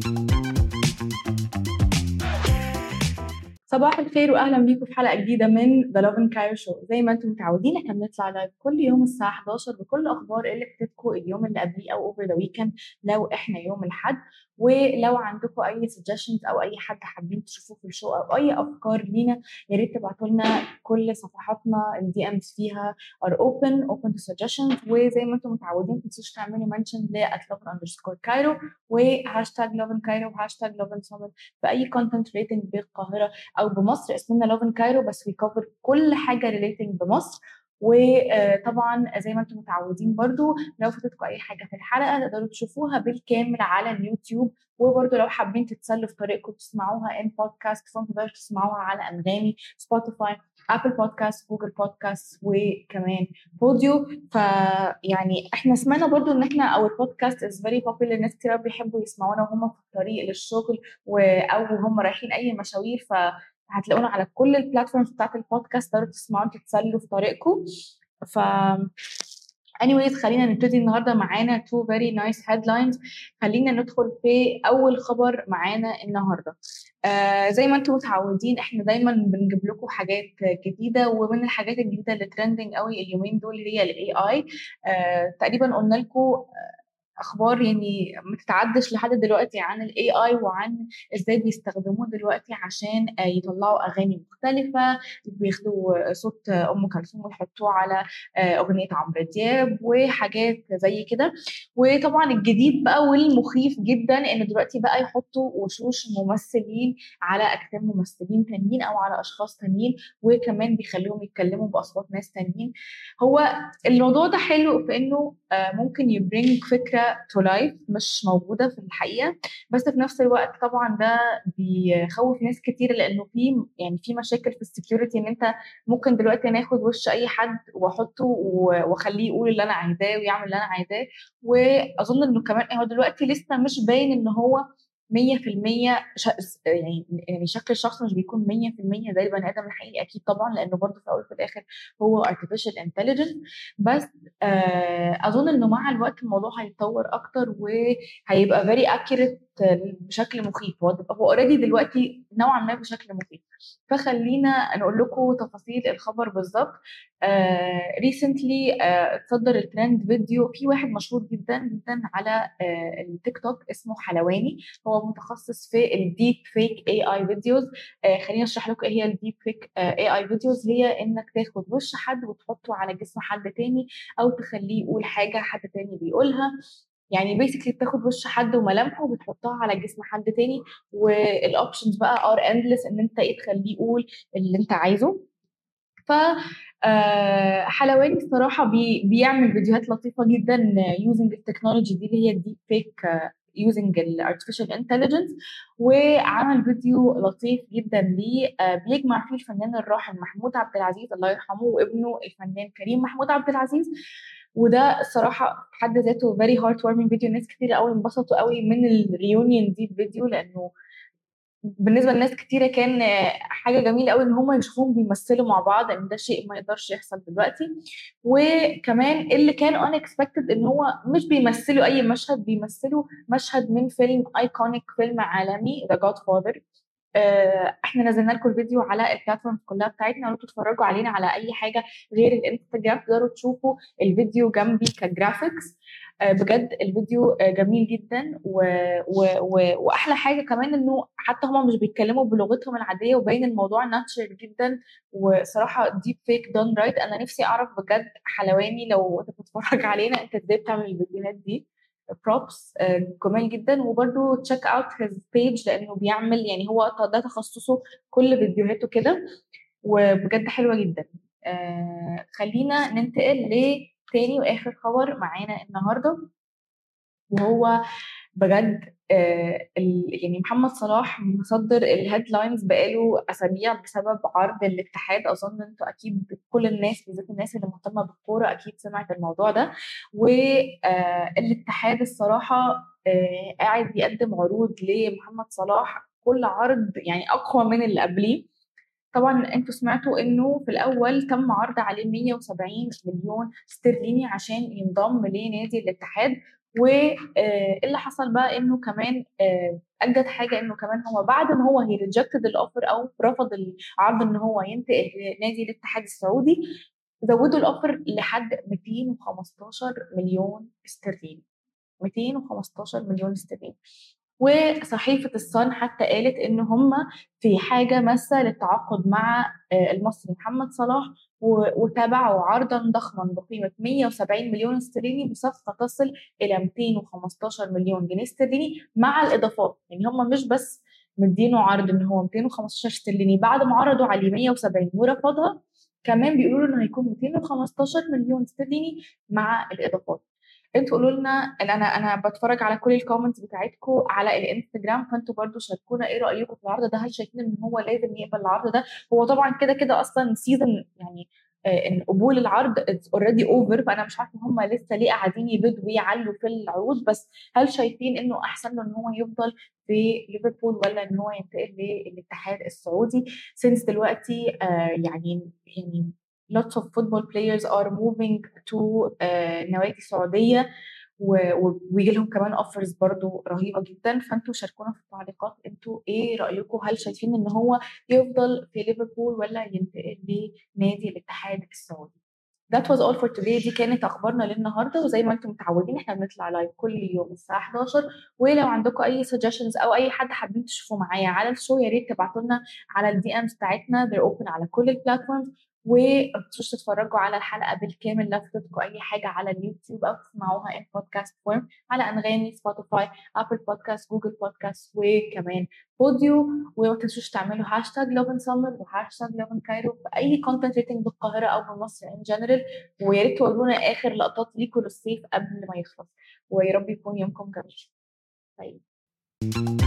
Thank you. صباح الخير واهلا بيكم في حلقة جديدة من the Lovin Cairo show زي ما أنتم متعودين إحنا بنطلع live كل يوم الساعة 11 بكل أخبار اللي فاتتكم اليوم اللي قبليه أو over the weekend لو إحنا يوم الأحد. ولو عندكم أي suggestions أو أي حد حابين تشوفوه في ال show أو أي أفكار لينا يا ريت تبعتوا لنا كل صفحاتنا ال DMs فيها are open open to suggestions وزي ما أنتم متعودين ما تنسوش تعملوا mention ل at Lovin underscore Cairo و hashtag Lovin Cairo و hashtag Lovin سمت في أي content relating بالقاهرة أو بمصر اسمنا Lovin Cairo بس we cover كل حاجة relating بمصر. وطبعا زي ما أنتم متعودين برضو لو فاتتكم أي حاجة في الحلقة تقدروا تشوفوها بالكامل على اليوتيوب. وبرضو لو حابين تتسلوا في طريقكم تسمعوها on podcast تقدروا تسمعوها على أنغامي Spotify Apple Podcast Google Podcast وكمان بوديو فيعني إحنا سمعنا برضو إن إحنا أو البودكاست is very popular ناس كتير بيحبوا يسمعونا وهم في الطريق للشغل أو هم رايحين أي مشاوير. ف هتلاقونا على كل ال platforms بتاعت البودكاست تقدروا تسمعوا تتسلوا في طريقكم. ف anyways خلينا نبتدي النهارده. معانا two very nice headlines. خلينا ندخل في أول خبر معانا النهارده. آه زي ما أنتم متعودين إحنا دايما بنجيب لكم حاجات جديدة ومن الحاجات الجديدة اللي trending قوي اليومين دول هي ال AI آه تقريبا قلنا لكم أخبار يعني ما تتعدش لحد دلوقتي عن ال AI وعن إزاي بيستخدموه دلوقتي عشان يطلعوا أغاني مختلفة بياخدوا صوت أم كلثوم ويحطوه على أغنية عمرو دياب وحاجات زي كده. وطبعا الجديد بقى والمخيف جدا إن دلوقتي بقى يحطوا وشوش ممثلين على أجسام ممثلين تانيين أو على أشخاص تانيين وكمان بيخليهم يتكلموا بأصوات ناس تانيين. هو الموضوع ده حلو في إنه ممكن ي bring فكرة to life مش موجودة في الحقيقة. بس في نفس الوقت طبعا ده بيخوف ناس كتير لأنه في يعني في مشاكل في ال security إن أنت ممكن دلوقتي أنا اخد وش أي حد وأحطه وأخليه يقول اللي أنا عايزاه ويعمل اللي أنا عايزاه. وأظن إنه كمان هو دلوقتي لسه مش باين إن هو 100% يعني يعني شكل الشخص مش بيكون 100% زي البني آدم الحقيقي أكيد طبعا لأنه برضه في الأول وفي الآخر هو artificial intelligence. بس أظن إنه مع الوقت الموضوع هيتطور أكتر وهيبقى very accurate بشكل مخيف. هو already دلوقتي نوعا ما بشكل مخيف. فخلينا نقول لكم تفاصيل الخبر بالظبط. recently اتصدر الترند فيديو. في واحد مشهور جدا جدا على uh, التيك توك اسمه حلواني. هو متخصص في ال deepfake AI videos خليني أشرح لكم إيه هي ال deepfake AI videos هي إنك تاخد وش حد وتحطه على جسم حد تاني أو تخليه يقول حاجة حد تاني بيقولها. يعني basically بتاخد وش حد وملامحه وبتحطها على جسم حد تاني وال options بقى are endless إن أنت إيه تخليه يقول اللي أنت عايزه. ف حلواني الصراحة بي بيعمل فيديوهات لطيفة جدا using ال technology دي اللي هي ال deepfake using ال artificial intelligence وعمل فيديو لطيف جدا ليه بيجمع فيه الفنان الراحل محمود عبد العزيز الله يرحمه وابنه الفنان كريم محمود عبد العزيز. وده الصراحه في حد ذاته very heart فيديو ناس كتير قوي انبسطوا قوي من ال reunion دي الفيديو لأنه بالنسبة لناس كتيرة كان حاجة جميلة قوي إن هم يشوفوهم بيمثلوا مع بعض إن ده شيء ما يقدرش يحصل دلوقتي. وكمان اللي كان unexpected إن هو مش بيمثلوا أي مشهد بيمثلوا مشهد من فيلم iconic فيلم عالمي The Godfather إحنا نزلنا لكم الفيديو على ال platform كلها بتاعتنا لو تتفرجوا علينا على اي حاجة غير الانستجرام تقدروا تشوفوا الفيديو جنبي ك graphics. بجد الفيديو جميل جدا و... و... و... وأحلى حاجة كمان إنه حتى هما مش بيتكلموا بلغتهم العادية وباين الموضوع natural جدا وصراحة deepfake done right أنا نفسي أعرف بجد حلواني لو انت بتتفرج علينا أنت إزاي بتعمل الفيديوهات دي. props جمال جدا. وبرده check out his page لأنه بيعمل يعني هو ده تخصصه كل فيديوهاته كده. وبجد حلوة جدا. آه خلينا ننتقل لتاني وآخر خبر معانا النهارده. وهو بجد آه يعني محمد صلاح مصدر ال headlines بقاله أسابيع بسبب عرض الاتحاد. أظن إنتوا أكيد كل الناس بالذات الناس اللي مهتمة بالكورة أكيد سمعت الموضوع ده. والاتحاد الصراحة آه قاعد بيقدم عروض لمحمد صلاح كل عرض يعني أقوى من اللي قبليه. طبعا إنتوا سمعتوا إنه في الأول تم عرض عليه 170 مليون استرليني عشان ينضم لنادي الاتحاد. وايه اللي حصل بقى إنه كمان أجدد حاجة إنه كمان هو بعد ما هو he rejected ال offer أو رفض العرض إن هو ينتقل لنادي الاتحاد السعودي زودوا الاوفر لحد 215 مليون استرليني. 215 مليون استرليني. وصحيفة الصن حتى قالت إن هم في حاجة ماسة للتعاقد مع المصري محمد صلاح وتابعوا عرضا ضخما بقيمة 170 مليون استرليني بصفقة تصل إلى 215 مليون جنيه استرليني مع الإضافات. يعني هم مش بس مدينه عرض إن هو 215 استرليني بعد ما عرضوا عليه 170 ورفضها كمان بيقولوا إنه هيكون 215 مليون استرليني مع الإضافات. أنتوا قولوا لنا أنا أنا بتفرج على كل ال comments بتاعتكم على الإنستجرام فأنتوا برضو شاركونا إيه رأيكم في العرض ده؟ هل شايفين إن هو لازم يقبل العرض ده؟ هو طبعا كده كده أصلا season يعني إن قبول العرض it's already over فأنا مش عارفة هم لسه ليه قاعدين يزودوا ويعلوا في العروض بس هل شايفين إنه أحسن له إن هو يفضل في ليفربول ولا إن هو ينتقل للاتحاد السعودي؟ since دلوقتي آه يعني يعني lots of football players are moving to uh, نوادي سعوديه ويجي لهم كمان offers برضو رهيبة جدا. فأنتوا شاركونا في التعليقات. أنتوا إيه رايكم هل شايفين إن هو يفضل في ليفربول ولا ينتقل لنادي الاتحاد السعودي؟ That was all for today. دي كانت أخبارنا للنهاردة. وزي ما أنتم متعودين إحنا بنطلع live كل يوم الساعة 11 ولو عندكم أي suggestions أو أي حد حابين تشوفوا معايا على ال show يا ريت تبعتوا لنا على ال DMs بتاعتنا. They're open على كل ال platforms وما تنسوش تتفرجوا على الحلقة بالكامل لو فاتتكم أي حاجة على اليوتيوب أو تسمعوها in podcast form على أنغامي سبوتيفاي Apple Podcasts Google Podcasts وكمان بوديو وما تنسوش تعملوا hashtag Lovin Summer و hashtag Lovin Cairo في أي content related بالقاهرة أو بمصر in general ويا ريت تورونا آخر لقطات ليكوا للصيف قبل ما يخلص. ويا رب يكون يومكم جميل. طيب.